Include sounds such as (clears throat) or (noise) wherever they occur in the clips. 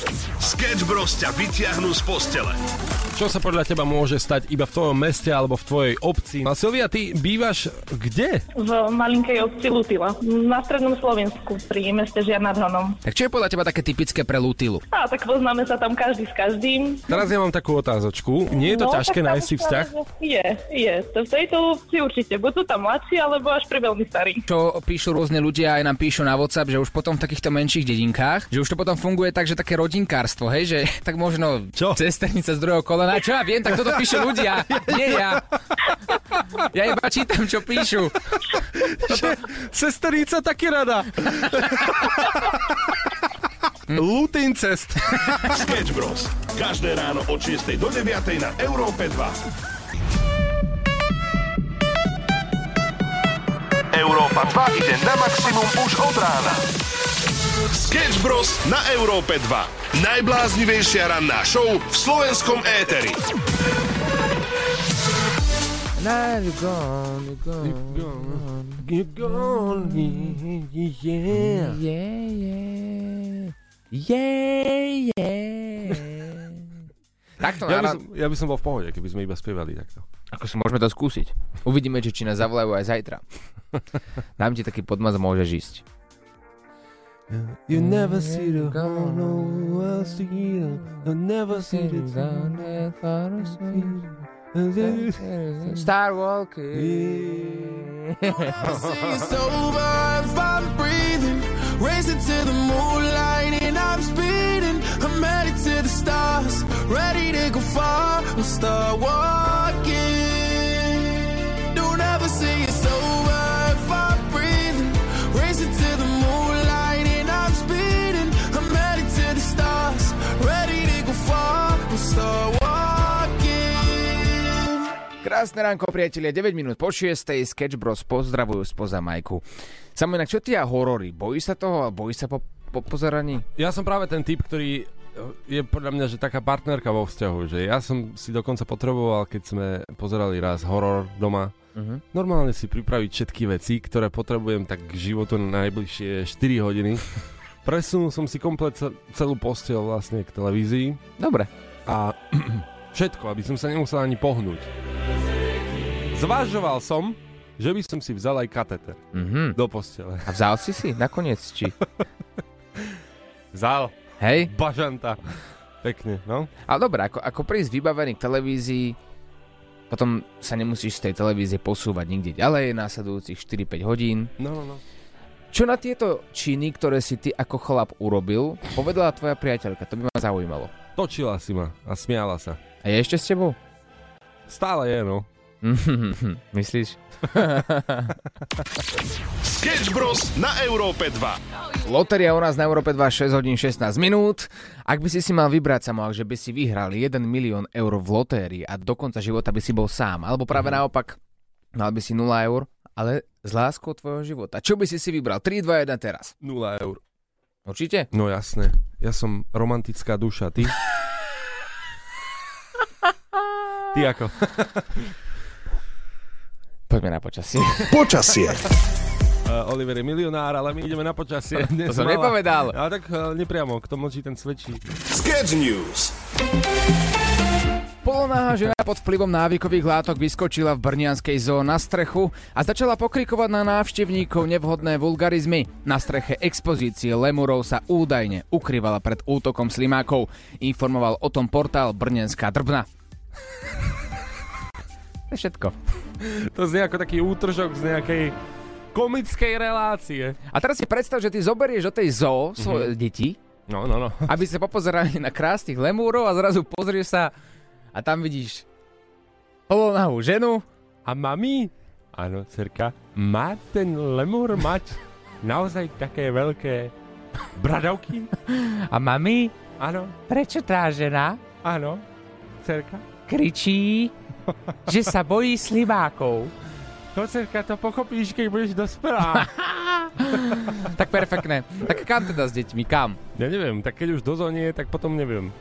Thank you. Sketch Bros ťa vyťahnú z postele. Čo sa podľa teba môže stať iba v tvojom meste alebo v tvojej obci? A Silvia, ty bývaš kde? v malinkej obci Lutila, na strednom Slovensku, pri meste Žiar nad Hronom. Tak čo je podľa teba také typické pre Lutilu? A tak poznáme sa tam každý s každým. Teraz ja mám takú otázočku. Nie je to No, ťažké nájsť si vzťah? Je, je. To v tejto obci určite. Buď sú tam mladší, alebo až pri veľmi starí. Čo píšu rôzne ľudia, aj nám píšu na WhatsApp, že už potom v takýchto menších dedinkách, že už to potom funguje tak, že také rodinkárstvo, hej, že (laughs) tak možno Čo? cesternica z druhého kolena. Čo ja viem, tak toto (laughs) píšu ľudia, nie ja. Ja iba čítam, čo píšu. Sesternica taky rada. Lutincest. Sketch Bros. Každé ráno od 6 do 9 na Európe 2. Európa 2 ide na maximum už od rána. Sketch Bros. na Európe 2. Najbláznivejšia ranná show v slovenskom éteri. Now you're gone, you're gone. You're gone, yeah. Yeah, yeah. Yeah, yeah. Takto Ja by, som, ja by som bol v pohode, keby sme iba spievali takto. Ako si môžeme to skúsiť. Uvidíme, či, či nás zavolajú aj zajtra. (laughs) Dám ti taký podmaz, môžeš ísť. You never see the no I'll see the, you never see the Star walking. It's over if I'm breathing. Racing to the moonlight and I'm speeding. I'm headed to the stars, ready to go far. We'll start walking. Krásne ránko, priatelia, 9 minút po 6. Sketch Bros pozdravujú spoza Majku. Samo inak, čo ty a horory? Bojí sa toho? Bojí sa po, po pozeraní? Ja som práve ten typ, ktorý je podľa mňa, že taká partnerka vo vzťahu, že ja som si dokonca potreboval, keď sme pozerali raz horor doma, Uh-huh. normálne si pripraviť všetky veci, ktoré potrebujem tak k životu na najbližšie 4 hodiny. (laughs) Presunul som si komplet ce- celú posteľ vlastne k televízii Dobre. a (clears throat) všetko, aby som sa nemusel ani pohnúť. Zvažoval som, že by som si vzal aj kateter Uh-huh. do postele. A vzal si si nakoniec, či? (laughs) Vzal. Hej? Bažanta. Pekne, no. Ale dobre, ako, ako prísť vybavený k televízii, potom sa nemusíš z tej televízie posúvať nikde ďalej, následujúcich 4-5 hodín. No, no, no. Čo na tieto činy, ktoré si ty ako chlap urobil, povedala tvoja priateľka? To by ma zaujímalo. Točila si ma a smiala sa. A je ešte s tebou? Stále je, no. (laughs) Myslíš? (laughs) Sketch Bros. na Európe 2. Loteria u nás na Európe 2 6 hodín 16 minút. Ak by si si mal vybrať samo, že by si vyhral 1 milión eur v lotérii a do konca života by si bol sám, alebo práve naopak, mal by si 0 eur, ale s láskou tvojho života. Čo by si si vybral? 3, 2, 1 teraz. 0 eur. Určite? No jasné. Ja som romantická duša, ty? (laughs) ty ako? Poďme na počasie. (laughs) Počasie. Uh, (laughs) Oliver je milionár, ale my ideme na počasie. (laughs) To som nepovedal. Ale tak uh, nepriamo, kto mlčí, ten svedčí. Sketch News. Polonáha žena pod vplyvom návykových látok vyskočila v brnianskej zoo na strechu a začala pokrikovať na návštevníkov nevhodné vulgarizmy. Na streche expozície lemurov sa údajne ukrývala pred útokom slimákov. Informoval o tom portál Brnenská drbna. To je všetko. To znie ako taký útržok z nejakej komickej relácie. A teraz si predstav, že ty zoberieš do tej zoo svoje mm-hmm. deti, No, no, no. aby sa popozerali na krásnych lemúrov a zrazu pozrieš sa a tam vidíš polonahú ženu A mami? Áno, cerka. Má ten lemur mať naozaj také veľké bradavky? a mami, Áno, prečo tá žena áno, cerka. kričí, (laughs) že sa bojí slibákov. To cerka, to pochopíš, keď budeš dospelá. (laughs) Tak perfektné. Tak kam teda s deťmi? Kam? ja neviem, tak keď už dozonie, tak potom neviem.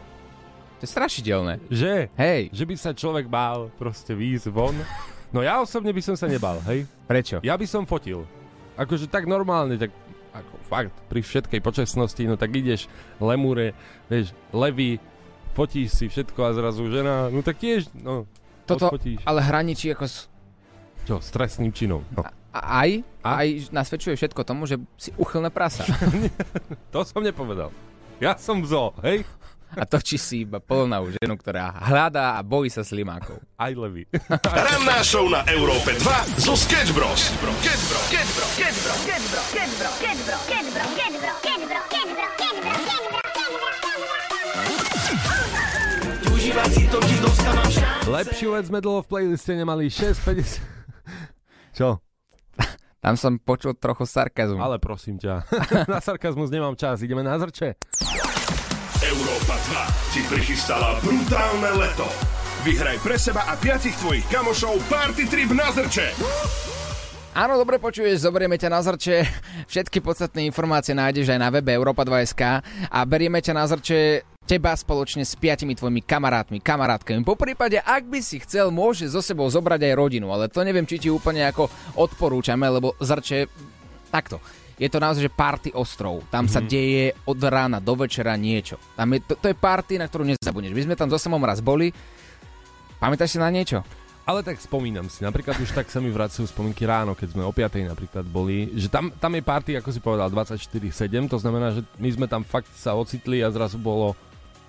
To je strašidelné. Že? Hej, Že by sa človek bál proste výjsť von. No ja osobne by som sa nebal, hej? prečo? Ja by som fotil. Akože tak normálne, tak ako fakt, pri všetkej počasnosti, no tak ideš lemure, vieš, levy, fotíš si všetko a zrazu žena, no tak tiež, no, Toto, odfotíš. ale hraničí ako... s- Čo, s trestným činom. No. A, aj, A? aj nasvedčuje všetko tomu, že si uchylné prasa. To som nepovedal. Ja som zo, hej? A točí si iba plnou ženu, ktorá hľadá a bojí sa slimákov. Aj levy. Ranná show na Európe 2 zo Sketch Bros. Sketch Bros. Sketch Bro, Sketch Bro, Lepšiu vec sme dlho v playliste nemali 6.50. (laughs) Čo? Tam som počul trochu sarkazmu. Ale prosím ťa, (laughs) na sarkazmus nemám čas, ideme na zrče. Európa 2 ti prichystala brutálne leto. Vyhraj pre seba a piatich tvojich kamošov party trip na zrče. Áno, dobre počuješ, zoberieme ťa na zrče. Všetky podstatné informácie nájdeš aj na webe Europa2.sk a berieme ťa na zrče teba spoločne s piatimi tvojimi kamarátmi, kamarátkami. Po prípade, ak by si chcel, môže so sebou zobrať aj rodinu, ale to neviem, či ti úplne ako odporúčame, lebo zrče takto. Je to naozaj, že party ostrov. Tam mm-hmm. sa deje od rána do večera niečo. Tam je, to, to je party, na ktorú nezabudneš. My sme tam so samom raz boli. Pamätáš si na niečo? Ale tak spomínam si, napríklad už tak sa mi vracajú spomienky ráno, keď sme o 5 napríklad boli, že tam, tam je party, ako si povedal, 24-7, to znamená, že my sme tam fakt sa ocitli a zrazu bolo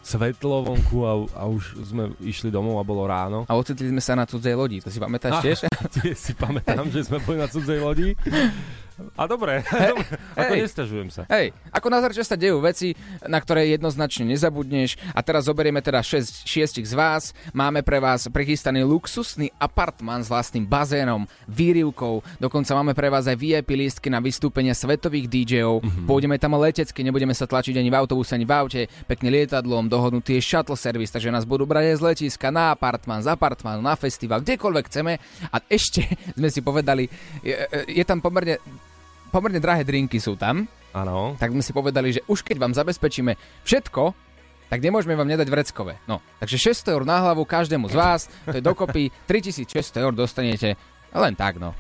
svetlo vonku a, a už sme išli domov a bolo ráno. A ocitli sme sa na cudzej lodi. To si pamätáš tiež? (laughs) Si pamätám, že sme boli na cudzej lodi. (laughs) A dobre, (laughs) dobre ako nestažujem sa. Hej, ako na sa dejú veci, na ktoré jednoznačne nezabudneš a teraz zoberieme teda 6, šiestich z vás. Máme pre vás prichystaný luxusný apartman s vlastným bazénom, výrivkou, dokonca máme pre vás aj VIP lístky na vystúpenia svetových DJov. Mm-hmm. Pôjdeme tam letecky, nebudeme sa tlačiť ani v autobuse, ani v aute, pekne lietadlom, dohodnutý je shuttle service, takže nás budú brať aj z letiska na apartman, z apartmanu, na festival, kdekoľvek chceme. A ešte (laughs) sme si povedali, je, je tam pomerne pomerne drahé drinky sú tam, Áno. tak sme si povedali, že už keď vám zabezpečíme všetko, tak nemôžeme vám nedať vreckové. No, takže 600 eur na hlavu každému z vás, to je dokopy 3600 eur dostanete len tak, no.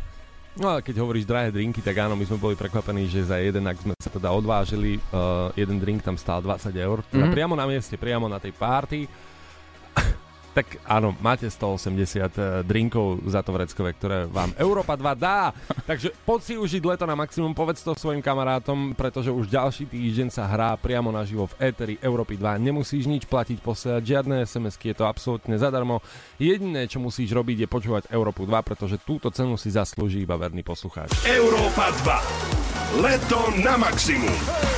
No ale keď hovoríš drahé drinky, tak áno, my sme boli prekvapení, že za jeden, ak sme sa teda odvážili, uh, jeden drink tam stál 20 eur, teda Mhm. priamo na mieste, priamo na tej party. Tak áno, máte 180 drinkov za to vreckové, ktoré vám Európa 2 dá. Takže poď si užiť leto na maximum, povedz to svojim kamarátom, pretože už ďalší týždeň sa hrá priamo naživo v Eteri Európy 2. Nemusíš nič platiť, posielať žiadne SMS-ky, je to absolútne zadarmo. Jediné, čo musíš robiť, je počúvať Európu 2, pretože túto cenu si zaslúži iba verný poslucháč. Európa 2. Leto na maximum.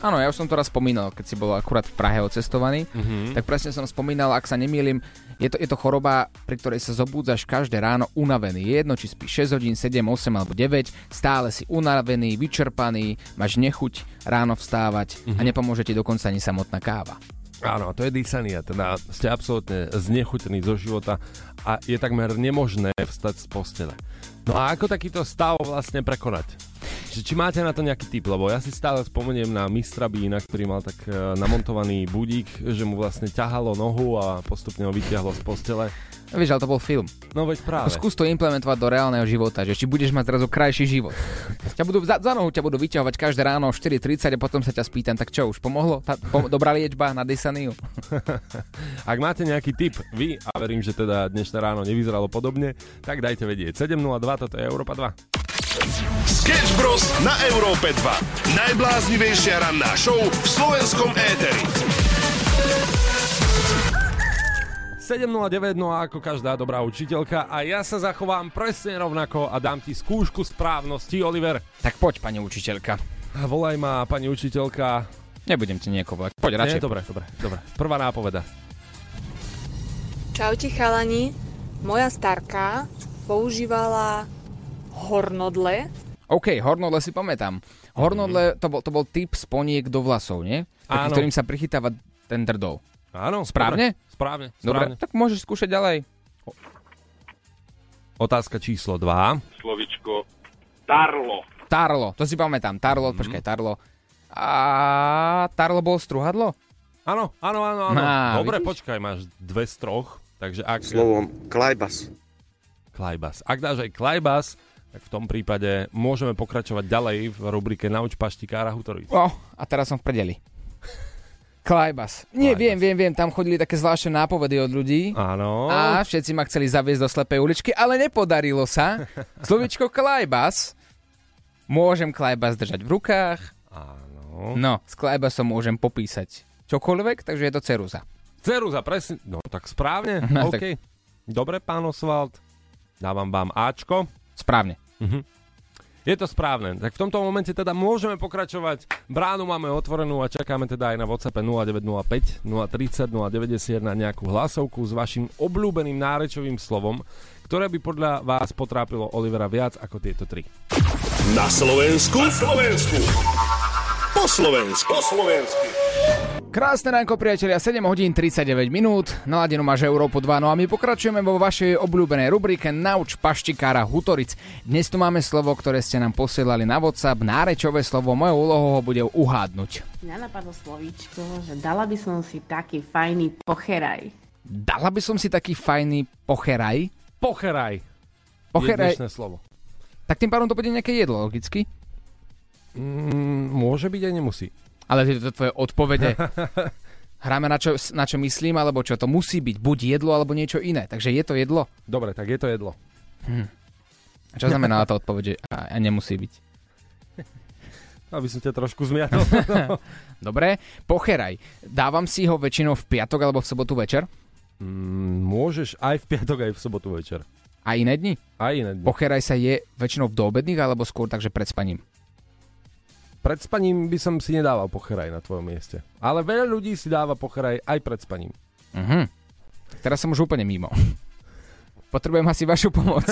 Áno, ja už som to raz spomínal, keď si bol akurát v Prahe ocestovaný, mm-hmm. tak presne som spomínal, ak sa nemýlim, je to, je to choroba, pri ktorej sa zobúdzaš každé ráno unavený. Je jedno, či spíš 6 hodín, 7, 8 alebo 9, stále si unavený, vyčerpaný, máš nechuť ráno vstávať mm-hmm. a nepomôže ti dokonca ani samotná káva. Áno, to je dysania, teda ste absolútne znechutení zo života a je takmer nemožné vstať z postele. No a ako takýto stav vlastne prekonať? Či, či máte na to nejaký tip, lebo ja si stále spomeniem na mistra Bína, ktorý mal tak e, namontovaný budík, že mu vlastne ťahalo nohu a postupne ho vytiahlo z postele. No, vieš, ale to bol film. No veď práve. Skús to implementovať do reálneho života, že či budeš mať zrazu krajší život. (laughs) Ťa budú, za, za nohu ťa budú vyťahovať každé ráno o 4.30 a potom sa ťa spýtam, tak čo, už pomohlo? Tá, pom- dobrá liečba na dysaniu? (laughs) Ak máte nejaký tip vy, a verím, že teda dnešné ráno nevyzeralo podobne, tak dajte vedieť. 7.02, toto je Európa 2. Sketch Bros. na Európe 2. Najbláznivejšia ranná show v slovenskom éteri. 7.09, no a ako každá dobrá učiteľka a ja sa zachovám presne rovnako a dám ti skúšku správnosti, Oliver. Tak poď, pani učiteľka. Volaj ma, pani učiteľka. Nebudem ti niekoho volať. Poď radšej. Nie, dobre, dobre, dobre. Prvá nápoveda. Čaute chalani, moja starka používala hornodle. OK, hornodle si pamätám. Hornodle, to bol, to bol typ sponiek do vlasov, nie? Taký, Áno. ktorým sa prichytáva ten drdol. Áno, Správne? Dobre, správne, Dobre, správne. tak môžeš skúšať ďalej. Otázka číslo 2. Slovičko Tarlo. Tarlo, to si pamätám. Tarlo, počkaj, Tarlo. A Tarlo bol struhadlo? Áno, áno, áno, áno. Á, Dobre, vidíš? počkaj, máš dve z troch. Takže ak... Slovom Klajbas. Klajbas. Ak dáš aj Klajbas, tak v tom prípade môžeme pokračovať ďalej v rubrike Nauč paštikára Hutoric. Oh, a teraz som v predeli. (laughs) Klajbas. Nie, Klajbas. viem, viem, viem, tam chodili také zvláštne nápovedy od ľudí. Áno. A všetci ma chceli zaviesť do slepej uličky, ale nepodarilo sa. (laughs) Slovičko Klajbas. Môžem Klajbas držať v rukách. Áno. No, s Klajbasom môžem popísať čokoľvek, takže je to ceruza. Ceruza, presne. No tak správne. No, OK. Dobre, pán Oswald. Dávam vám Ačko. Správne. Je to správne. Tak v tomto momente teda môžeme pokračovať. Bránu máme otvorenú a čakáme teda aj na WhatsApp 0905 030 090 na nejakú hlasovku s vašim obľúbeným nárečovým slovom, ktoré by podľa vás potrápilo Olivera viac ako tieto tri. Na Slovensku. Na Slovensku. Po Slovensku. Po Slovensku. Krásne ránko, priatelia, 7 hodín 39 minút, naladenú máš Európu 2, no a my pokračujeme vo vašej obľúbenej rubrike Nauč paštikára Hutoric. Dnes tu máme slovo, ktoré ste nám posielali na WhatsApp, nárečové slovo, mojou úlohou ho bude uhádnuť. Mňa napadlo slovíčko, že dala by som si taký fajný pocheraj. Dala by som si taký fajný pocheraj. Pocheraj. Pocheraj, Je slovo. tak tým pádom to bude nejaké jedlo, logicky. Mm, môže byť aj nemusí. Ale tieto tvoje odpovede, (laughs) hráme na čo, na čo myslím, alebo čo to musí byť, buď jedlo, alebo niečo iné. Takže je to jedlo. Dobre, tak je to jedlo. A čo znamená tá odpoveď, že a, a nemusí byť? (laughs) Aby som ťa trošku zmiatol. (laughs) Dobre, pocheraj. Dávam si ho väčšinou v piatok alebo v sobotu večer. mm, môžeš aj v piatok, aj v sobotu večer. A iné dni? Aj iné dni. Pocheraj sa je väčšinou v doobedných alebo skôr takže pred spaním. Pred spaním by som si nedával pocheraj na tvojom mieste. Ale veľa ľudí si dáva pocheraj aj pred spaním. Mhm. Teraz som už úplne mimo. Potrebujem asi vašu pomoc.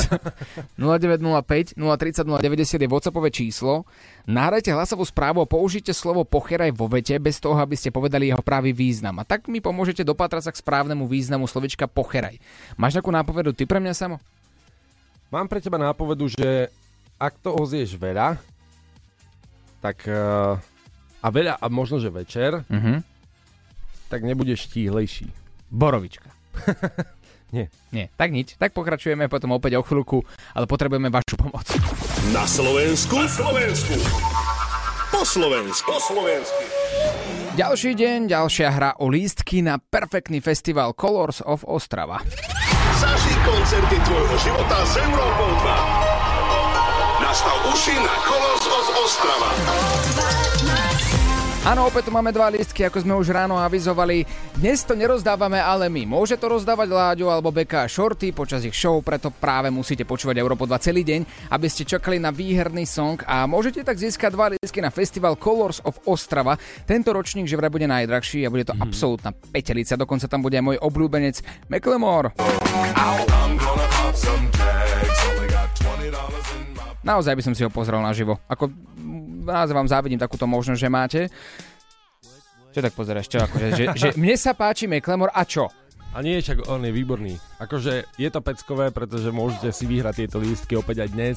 0905 030 090 je WhatsAppové číslo. Nahrajte hlasovú správu a použite slovo pocheraj vo vete bez toho, aby ste povedali jeho pravý význam. A tak mi pomôžete dopatrať sa k správnemu významu slovička pocheraj. Máš nejakú nápovedu ty pre mňa samo? Mám pre teba nápovedu, že ak toho zješ veľa, tak uh, a veľa, a možno, že večer, Mhm. tak nebudeš štíhlejší. Borovička. (laughs) Nie. Nie, tak nič. Tak pokračujeme potom opäť o chvíľku, ale potrebujeme vašu pomoc. Na Slovensku. Na Slovensku. Po Slovensku. Po Slovensku. Ďalší deň, ďalšia hra o lístky na perfektný festival Colors of Ostrava. Zažij koncerty tvojho života s Európou 2. Nastav uši na od Ostrava. Áno, opäť tu máme dva lístky, ako sme už ráno avizovali. Dnes to nerozdávame ale my. Môže to rozdávať Láďo alebo Beka a Shorty počas ich show, preto práve musíte počúvať Európo 2 celý deň, aby ste čakali na výherný song a môžete tak získať dva lístky na festival Colors of Ostrava. Tento ročník že vraj bude najdrahší a bude to mm. absolútna petelica, dokonca tam bude aj môj obľúbenec Macklemore. Naozaj by som si ho pozrel naživo. Ako naozaj vám závidím takúto možnosť, že máte. Čo tak pozeráš? Čo akože, že, že (laughs) mne sa páči Meklemor a čo? A nie, však on je výborný. Akože je to peckové, pretože môžete si vyhrať tieto lístky opäť aj dnes.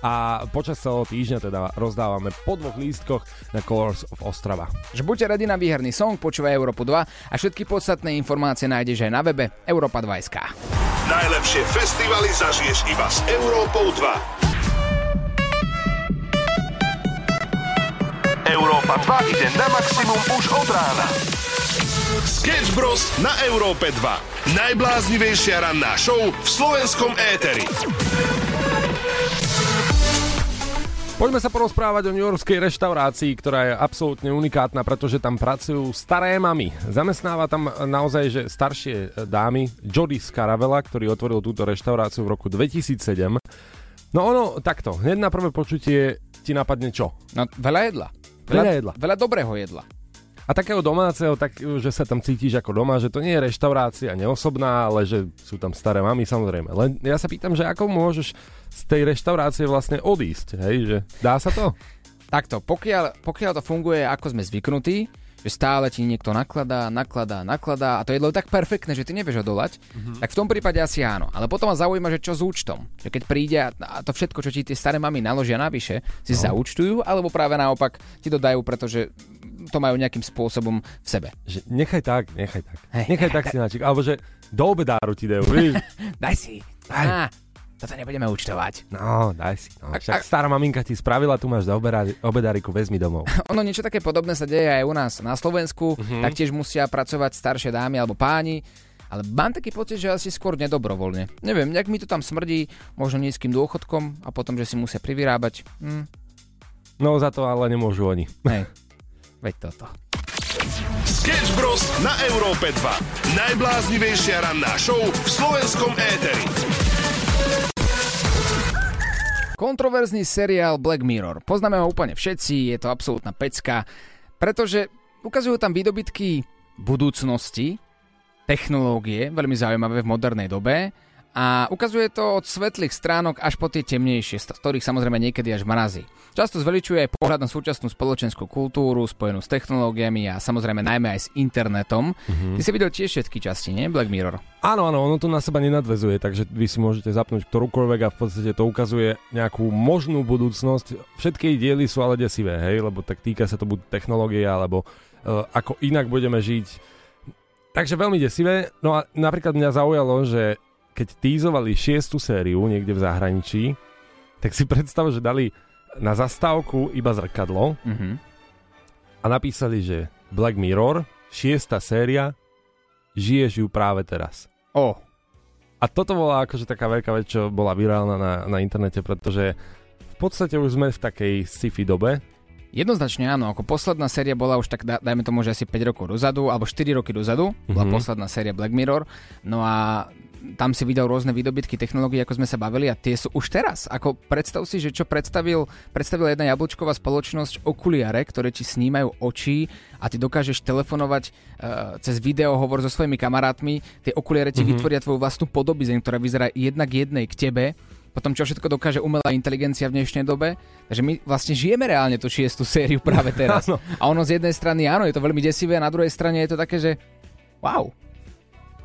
A počas celého týždňa teda rozdávame po dvoch lístkoch na Colors of Ostrava. Že buďte ready na výherný song, počúvaj Európu 2 a všetky podstatné informácie nájdeš aj na webe Europa 2.sk. Najlepšie festivaly zažiješ iba s Európou 2. Európa 2 ide na maximum už od rána. Sketch Bros. na Európe 2. Najbláznivejšia ranná show v slovenskom éteri. Poďme sa porozprávať o newyorskej reštaurácii, ktorá je absolútne unikátna, pretože tam pracujú staré mamy. Zamestnáva tam naozaj že staršie dámy. Jody Scaravella, ktorý otvoril túto reštauráciu v roku 2007. No ono, takto, hneď na prvé počutie ti napadne čo? No, veľa jedla. Veľa jedla. Veľa dobrého jedla. A takého domáceho, tak, že sa tam cítiš ako doma, že to nie je reštaurácia neosobná, ale že sú tam staré mamy, samozrejme. Len ja sa pýtam, že ako môžeš z tej reštaurácie vlastne odísť, hej, že dá sa to? (laughs) Takto, pokiaľ, pokiaľ to funguje ako sme zvyknutí, že stále ti niekto nakladá, nakladá, nakladá a to jedlo je tak perfektné, že ty nevieš odolať, mm-hmm. tak v tom prípade asi áno. Ale potom ma zaujíma, že čo s účtom. Že keď príde a to všetko, čo ti tie staré mami naložia navyše, si no. zaúčtujú, alebo práve naopak ti to dajú, pretože to majú nejakým spôsobom v sebe. Že nechaj tak, nechaj tak. Hej, nechaj tak si načík. Alebo že do obedáru ti dajú? (laughs) Daj si. Á, toto nebudeme účtovať. No, daj si. No. Ak- Však ak- stará maminka ti spravila, tu máš do obedári- obedáriku, vezmi domov. (laughs) Ono niečo také podobné sa deje aj u nás na Slovensku, mm-hmm. taktiež musia pracovať staršie dámy alebo páni, ale mám taký pocit, že asi skôr nedobrovoľne. Neviem, nejak mi to tam smrdí, možno nízkym dôchodkom a potom, že si musia privyrábať. Hm, No za to ale nemôžu oni. (laughs) hej, veď toto. Sketch Bros. na Európe 2. Najbláznivejšia ranná show v slovenskom éteri. Kontroverzný seriál Black Mirror. Poznáme ho úplne všetci, je to absolútna pecka, pretože ukazujú tam výdobytky budúcnosti, technológie, veľmi zaujímavé v modernej dobe a ukazuje to od svetlých stránok až po tie temnejšie, z ktorých samozrejme niekedy až mrazí. Často zveličuje aj pohľad na súčasnú spoločenskú kultúru spojenú s technológiami a samozrejme najmä aj s internetom. Mm-hmm. Ty si videl tiež všetky časti, nie? Black Mirror. Áno, áno, ono to na seba nenadvezuje, takže vy si môžete zapnúť ktorúkoľvek a v podstate to ukazuje nejakú možnú budúcnosť. Všetky diely sú ale desivé, hej, lebo tak týka sa to buď technológie, alebo uh, ako inak budeme žiť. Takže veľmi desivé. No a napríklad mňa zaujalo, že keď tízovali šiestu sériu niekde v zahraničí, tak si (laughs) predstav, že dali na zastávku iba zrkadlo Mm-hmm. a napísali, že Black Mirror, šiesta séria, žiješ ju práve teraz. O, A toto bola akože taká veľká vec, čo bola virálna na, na internete, pretože v podstate už sme v takej sci-fi dobe. Jednoznačne áno, ako posledná séria bola už tak, da- dajme tomu, že asi 5 rokov dozadu, alebo 4 roky dozadu, bola Mhm. posledná séria Black Mirror, no a tam si videl rôzne výdobytky technológií, ako sme sa bavili a tie sú už teraz. Ako predstav si, že čo predstavil, predstavila jedna jablčková spoločnosť okuliare, ktoré ti snímajú oči a ty dokážeš telefonovať uh, cez video hovor so svojimi kamarátmi, tie okuliare ti Mhm. vytvoria tvoju vlastnú podobizeň, ktorá vyzerá jednak jednej k tebe, potom čo všetko dokáže umelá inteligencia v dnešnej dobe. Takže my vlastne žijeme reálne tú šiestu sériu práve (laughs) teraz. Áno. a ono z jednej strany áno, je to veľmi desivé, a na druhej strane je to také, že wow.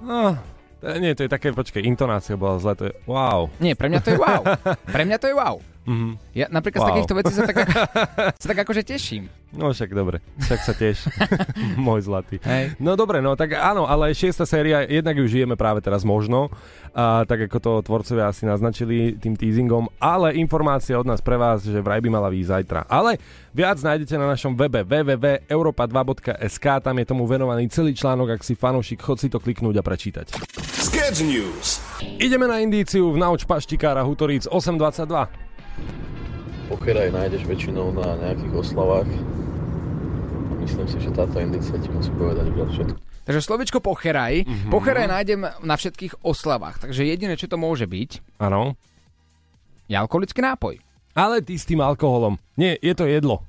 No, to, nie, to je také, počkej, intonácia bola zle, to je wow. Nie, pre mňa to je wow. (laughs) Pre mňa to je wow. Mhm. Ja napríklad z Wow. takýchto vecí sa tak, ako, (laughs) sa tak akože teším. No však dobre, však sa tiež. (laughs) Môj zlatý. Hej. No dobre, no tak áno, ale šiesta séria, jednak ju žijeme práve teraz možno, a, tak ako to tvorcovia asi naznačili tým teasingom, ale informácia od nás pre vás, že vraj by mala výjsť zajtra. Ale viac nájdete na našom webe www.europa2.sk, tam je tomu venovaný celý článok, ak si fanúšik, chod si to kliknúť a prečítať. Sketch News. Ideme na indíciu v nauč paštikára Hutoríc 822. Pokeraj nájdeš väčšinou na nejakých oslavách. Myslím si, že táto indícia ti musí povedať viac všetko. Takže slovičko pocheraj. Mm-hmm. Pocheraj nájdem na všetkých oslavách. Takže jediné, čo to môže byť, Áno. je alkoholický nápoj. Ale ty s tým alkoholom. Nie, je to jedlo.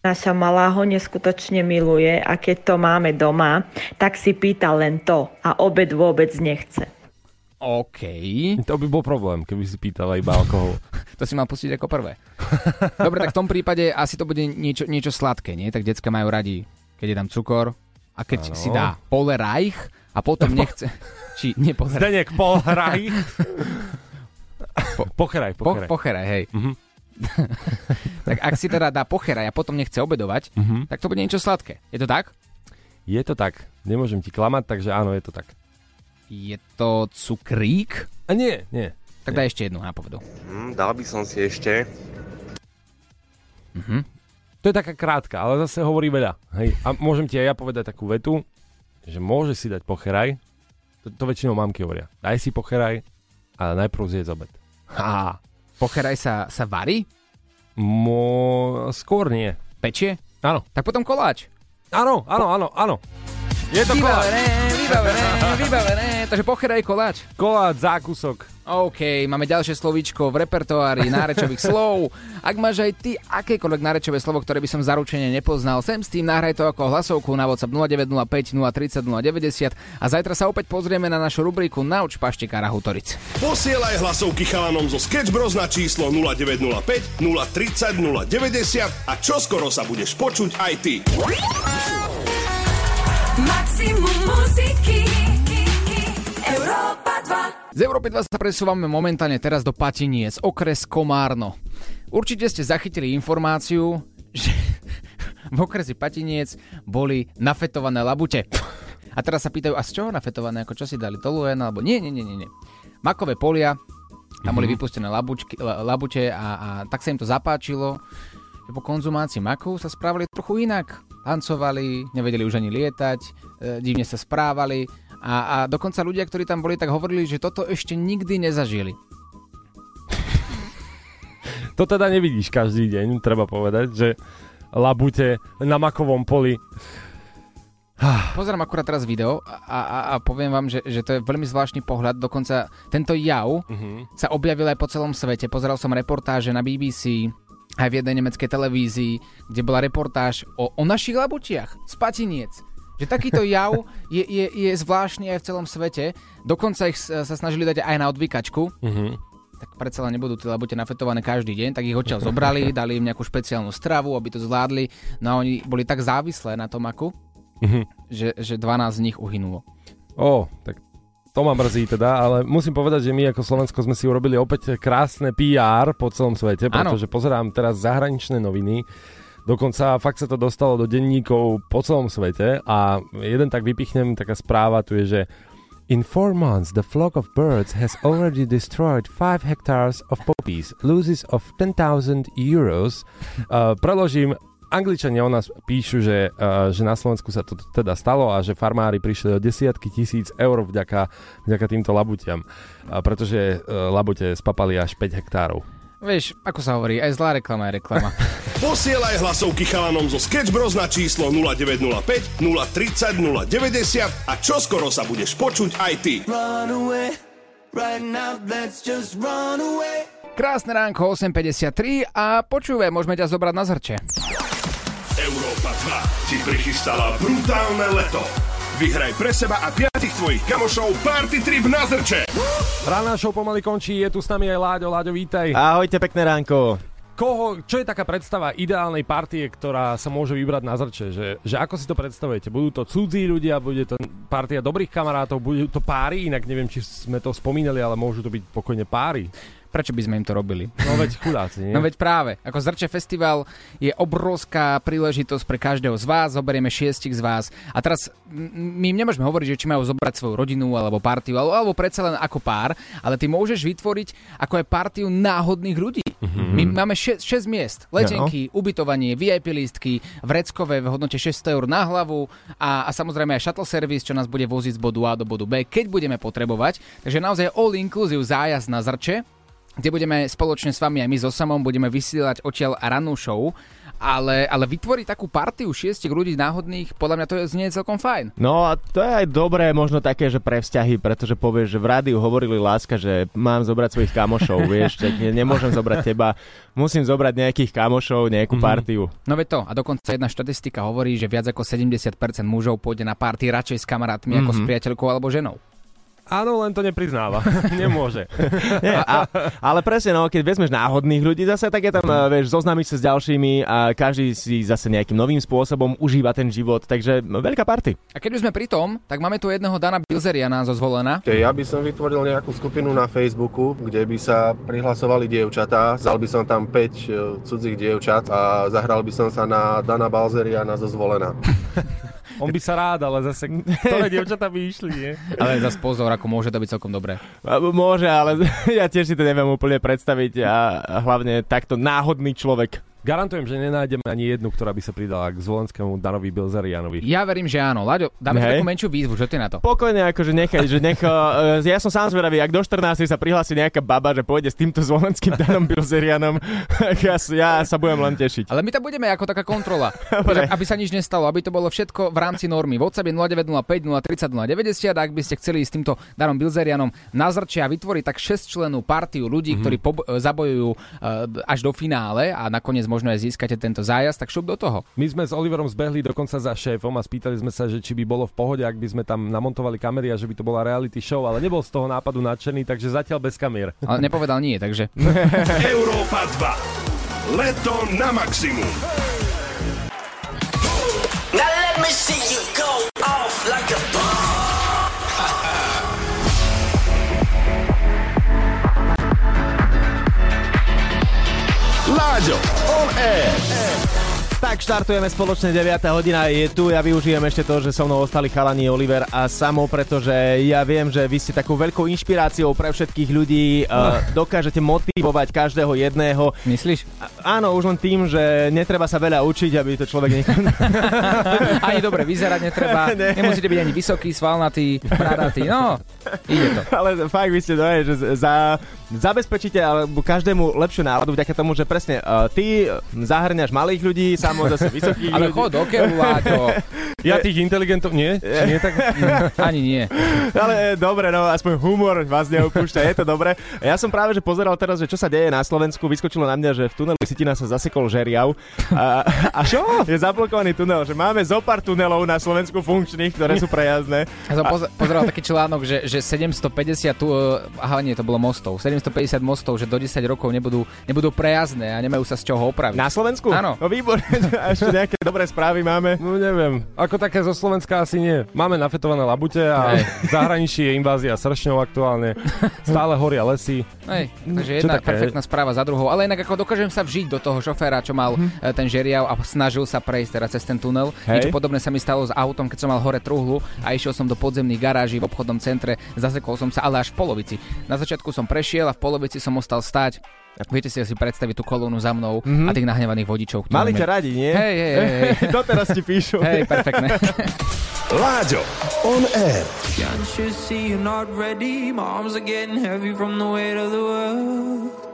Naša malá ho neskutočne miluje a keď to máme doma, tak si pýta len to a obed vôbec nechce. OK. To by bol problém, keby si pýtala iba alkohol. (laughs) To si mal pustiť ako prvé. Dobre, tak v tom prípade asi to bude niečo, niečo sladké, nie? Tak decka majú radi, keď je tam cukor a keď Áno. si dá pole Reich a potom (laughs) nechce... Či nie pole Reich. Zdenek pohraj. (laughs) Po, pocheraj, Po, pocheraj. pocheraj, hej. Mhm. tak ak si teda dá pocheraj a potom nechce obedovať, Mhm. tak to bude niečo sladké. Je to tak? Je to tak. Nemôžem ti klamať, takže áno, je to tak. Je to cukrík? A nie, nie. Tak daj ešte jednu nápovedu. Hm, dal by som si ešte. Mhm. To je taká krátka, ale zase hovorí veľa. Hej. A môžem ti aj ja povedať takú vetu, že môže si dať pocheraj. To, to väčšinou mamky hovoria. Daj si pocheraj, ale najprv zjedz obed. Ha. Pocheraj sa, sa varí? Mo... Skôr nie. Pečie? Áno. Tak potom koláč. Áno, áno, áno, áno. Je to koláč. Vybavené, vybavené, vybavené. Takže pocheraj koláč. Koláč, zákusok. OK, máme ďalšie slovíčko v repertoári nárečových slov. Ak máš aj ty akékoľvek nárečové slovo, ktoré by som zaručene nepoznal, sem s tým nahraj to ako hlasovku na WhatsApp 0905 030 090 a zajtra sa opäť pozrieme na našu rubriku Nauč paštekára Hutoric. Posielaj hlasovky chalanom zo Sketch Bros na číslo 0905 030 090 a čoskoro sa budeš počuť aj ty. Maximum muziky Európa 2 Z Európy 2 sa presúvame momentálne teraz do Patiniec, okres Komárno. Určite ste zachytili informáciu, že (laughs) v okresi Patiniec boli nafetované labute. A teraz sa pýtajú, a z čoho nafetované? Ako čo si dali? Toluen? Alebo nie, nie, nie, nie. nie. Makové polia, tam boli vypustené labučky, la- labute a, a tak sa im to zapáčilo, že po konzumácii makov sa správali trochu inak. Tancovali, nevedeli už ani lietať, e, divne sa správali a, a dokonca ľudia, ktorí tam boli, tak hovorili, že toto ešte nikdy nezažili. (laughs) To teda nevidíš každý deň, treba povedať, že labute na makovom poli. (sighs) Pozerám akurát teraz video a, a, a poviem vám, že, že to je veľmi zvláštny pohľad. Dokonca tento jav Uh-huh. sa objavil aj po celom svete. Pozeral som reportáže na BBC, aj v jednej nemeckej televízii, kde bola reportáž o, o našich labutiach z Patiniec. Že takýto jav (laughs) je, je, je zvláštny aj v celom svete. Dokonca ich sa snažili dať aj na odvykačku. Uh-huh. Tak predsa len nebudú tie labute nafetované každý deň, tak ich odtiaľ zobrali, (laughs) dali im nejakú špeciálnu stravu, aby to zvládli. No a oni boli tak závislé na tom maku, Mhm. že, že 12 z nich uhynulo. Ó, tak to ma mrzí teda, ale musím povedať, že my ako Slovensko sme si urobili opäť krásne PR po celom svete, pretože pozerám teraz zahraničné noviny, dokonca fakt sa to dostalo do denníkov po celom svete a jeden tak vypichnem, taká správa tu je, že In four months, the flock of birds has already destroyed 5 hectares of poppies, loses of 10,000 euros. Uh, preložím, Angličania o nás píšu, že, e, že na Slovensku sa to teda stalo a že farmári prišli o desiatky tisíc eur vďaka, vďaka týmto labutiam, pretože e, labute spapali až 5 hektárov. Vieš, ako sa hovorí, aj zlá reklama je reklama. (laughs) Posielaj hlasovky chalanom zo Sketchbros na číslo 0905 030 090 a čoskoro sa budeš počuť aj ty. Run away, right now, let's just run away. Krásne ránko, 8.53 a počúvaj, môžeme ťa zobrať na zhrče. 2022 ti prichystala brutálne leto. Vyhraj pre seba a piatich tvojich kamošov Party Trip na Zrče. Rána show pomaly končí, je tu s nami aj Láďo. Láďo, vítaj. Ahojte, pekné ránko. Koho, čo je taká predstava ideálnej partie, ktorá sa môže vybrať na zrče? Že, že ako si to predstavujete? Budú to cudzí ľudia, bude to partia dobrých kamarátov, budú to páry, inak neviem, či sme to spomínali, ale môžu to byť pokojne páry. Prečo by sme im to robili? No veď chudáci, nie? No veď práve, ako Zrče Festival je obrovská príležitosť pre každého z vás, zoberieme šiestich z vás a teraz my im nemôžeme hovoriť, že či majú zobrať svoju rodinu alebo partiu, alebo, alebo predsa len ako pár, ale ty môžeš vytvoriť ako aj partiu náhodných ľudí. Mhm. My máme 6, 6 miest, letenky, ubytovanie, VIP lístky, vreckové v hodnote 600 eur na hlavu a, a samozrejme aj shuttle service, čo nás bude voziť z bodu A do bodu B, keď budeme potrebovať. Takže naozaj all inclusive zájazd na Zrče, kde budeme spoločne s vami aj my so Samom budeme vysielať odtiaľ rannú show, ale, ale vytvoriť takú partiu šiestich ľudí náhodných, podľa mňa to je znie celkom fajn. No a to je aj dobré možno také, že pre vzťahy, pretože povieš, že v rádiu hovorili láska, že mám zobrať svojich kamošov, (laughs) vieš, tak ne- nemôžem zobrať teba, musím zobrať nejakých kamošov, nejakú Mhm. partiu. No veď to, a dokonca jedna štatistika hovorí, že viac ako 70% mužov pôjde na party radšej s kamarátmi ako s Mhm. priateľkou alebo ženou. Áno, len to nepriznáva. (laughs) Nemôže. (laughs) Nie, a, ale presne, no, keď vezmeš náhodných ľudí zase, tak je tam, mm. vieš, zoznámiš sa s ďalšími a každý si zase nejakým novým spôsobom užíva ten život, takže veľká party. A keď už sme pri tom, tak máme tu jedného Dana Bilzeriana zo Zvolena. Ja by som vytvoril nejakú skupinu na Facebooku, kde by sa prihlasovali dievčatá, vzal by som tam 5 e, cudzích dievčat a zahral by som sa na Dana Balzeriana zo Zvolena. (laughs) On by sa rád, ale zase ktoré dievčatá by išli, nie? Ale zase pozor, ako môže to byť celkom dobré. Môže, ale (laughs) ja tiež si to neviem úplne predstaviť a a hlavne takto náhodný človek. Garantujem, že nenájdeme ani jednu, ktorá by sa pridala k Zvolenskému Danovi Bilzerianovi. Ja verím, že áno. Laďo, dáme Hej. takú menšiu výzvu, čo ty na to? Pokojne akože nechaj, že nech, uh, (laughs) ja som sám zvedavý, ak do 14 sa prihlási nejaká baba, že pôjde s týmto zvolenským Danom Bilzerianom, (laughs) ja, ja sa budem len tešiť. Ale my tam budeme ako taká kontrola, (laughs) že aby sa nič nestalo, aby to bolo všetko v rámci normy. WhatsApp je 0905 030 090 a ak by ste chceli s týmto Darom Bilzerianom nazrčiť a vytvoriť tak 6 členú partiu ľudí, Mhm. ktorí pob- zabojujú uh, až do finále a nakoniec možno aj získate tento zájazd, tak šup do toho. My sme s Oliverom zbehli dokonca za šéfom a spýtali sme sa, že či by bolo v pohode, ak by sme tam namontovali kamery a že by to bola reality show, ale nebol z toho nápadu nadšený, takže zatiaľ bez kamier. Ale nepovedal nie, takže... (laughs) Európa 2. Leto na maximum. Now let me see you go off like a Láďo, on air. Tak štartujeme spoločne 9. hodina je tu. Ja využijem ešte to, že so mnou ostali chalani Oliver a Samo, pretože ja viem, že vy ste takou veľkou inšpiráciou pre všetkých ľudí. Uh, dokážete motivovať každého jedného. Myslíš? A, áno, už len tým, že netreba sa veľa učiť, aby to človek nechal... (laughs) Ani dobre vyzerať netreba, (laughs) Ne. nemusíte byť ani vysoký, svalnatý, bradatý, no, ide to. (laughs) Ale fakt, vy ste doje, že za, zabezpečíte alebo každému lepšiu náladu vďaka tomu, že presne uh, ty zahrňaš malých ľudí, samo zase (laughs) vysokých Ale ľudí. chod do keľu. (laughs) Ja tých inteligentov, nie? Či nie tak? (laughs) Ani nie. Ale e, dobre, no aspoň humor vás neopúšťa, je to dobre. Ja som práve že pozeral teraz, že čo sa deje na Slovensku. Vyskočilo na mňa, že v tuneli Sitina sa zasekol žeriav. A, a čo? Je zablokovaný tunel, že máme zo pár tunelov na Slovensku funkčných, ktoré sú prejazdné. Ja som poz- pozeral taký článok, že, že 750 tu, aha nie, to bolo mostov, 750 mostov, že do 10 rokov nebudú, nebudú prejazdné a nemajú sa z čoho opraviť. Na Slovensku? Áno. No výborne, (laughs) a ešte nejaké dobré správy máme. No neviem, ako také zo Slovenska asi nie. Máme nafetované labute a v zahraničí je invázia sršňov aktuálne. Stále horia lesy. Hej, takže jedna také? perfektná správa za druhou. Ale inak ako dokážem sa vžiť do toho šoféra, čo mal eh, ten žeriav a snažil sa prejsť teda cez ten tunel. Hej. Niečo podobné sa mi stalo s autom, keď som mal hore truhlu a išiel som do podzemných garáží v obchodnom centre. Zasekol som sa, ale až v polovici. Na začiatku som prešiel a v polovici som ostal stáť. Viete si asi predstaviť tú kolónu za mnou Mhm. a tých nahnevaných vodičov. Mali ťa radi, nie? Hej, hej, hej, hej. (laughs) Doteraz ti píšu. Hej, perfektné. (laughs) Láďo, on air. Can't you see you're not ready? My arms are getting heavy from the weight of the world.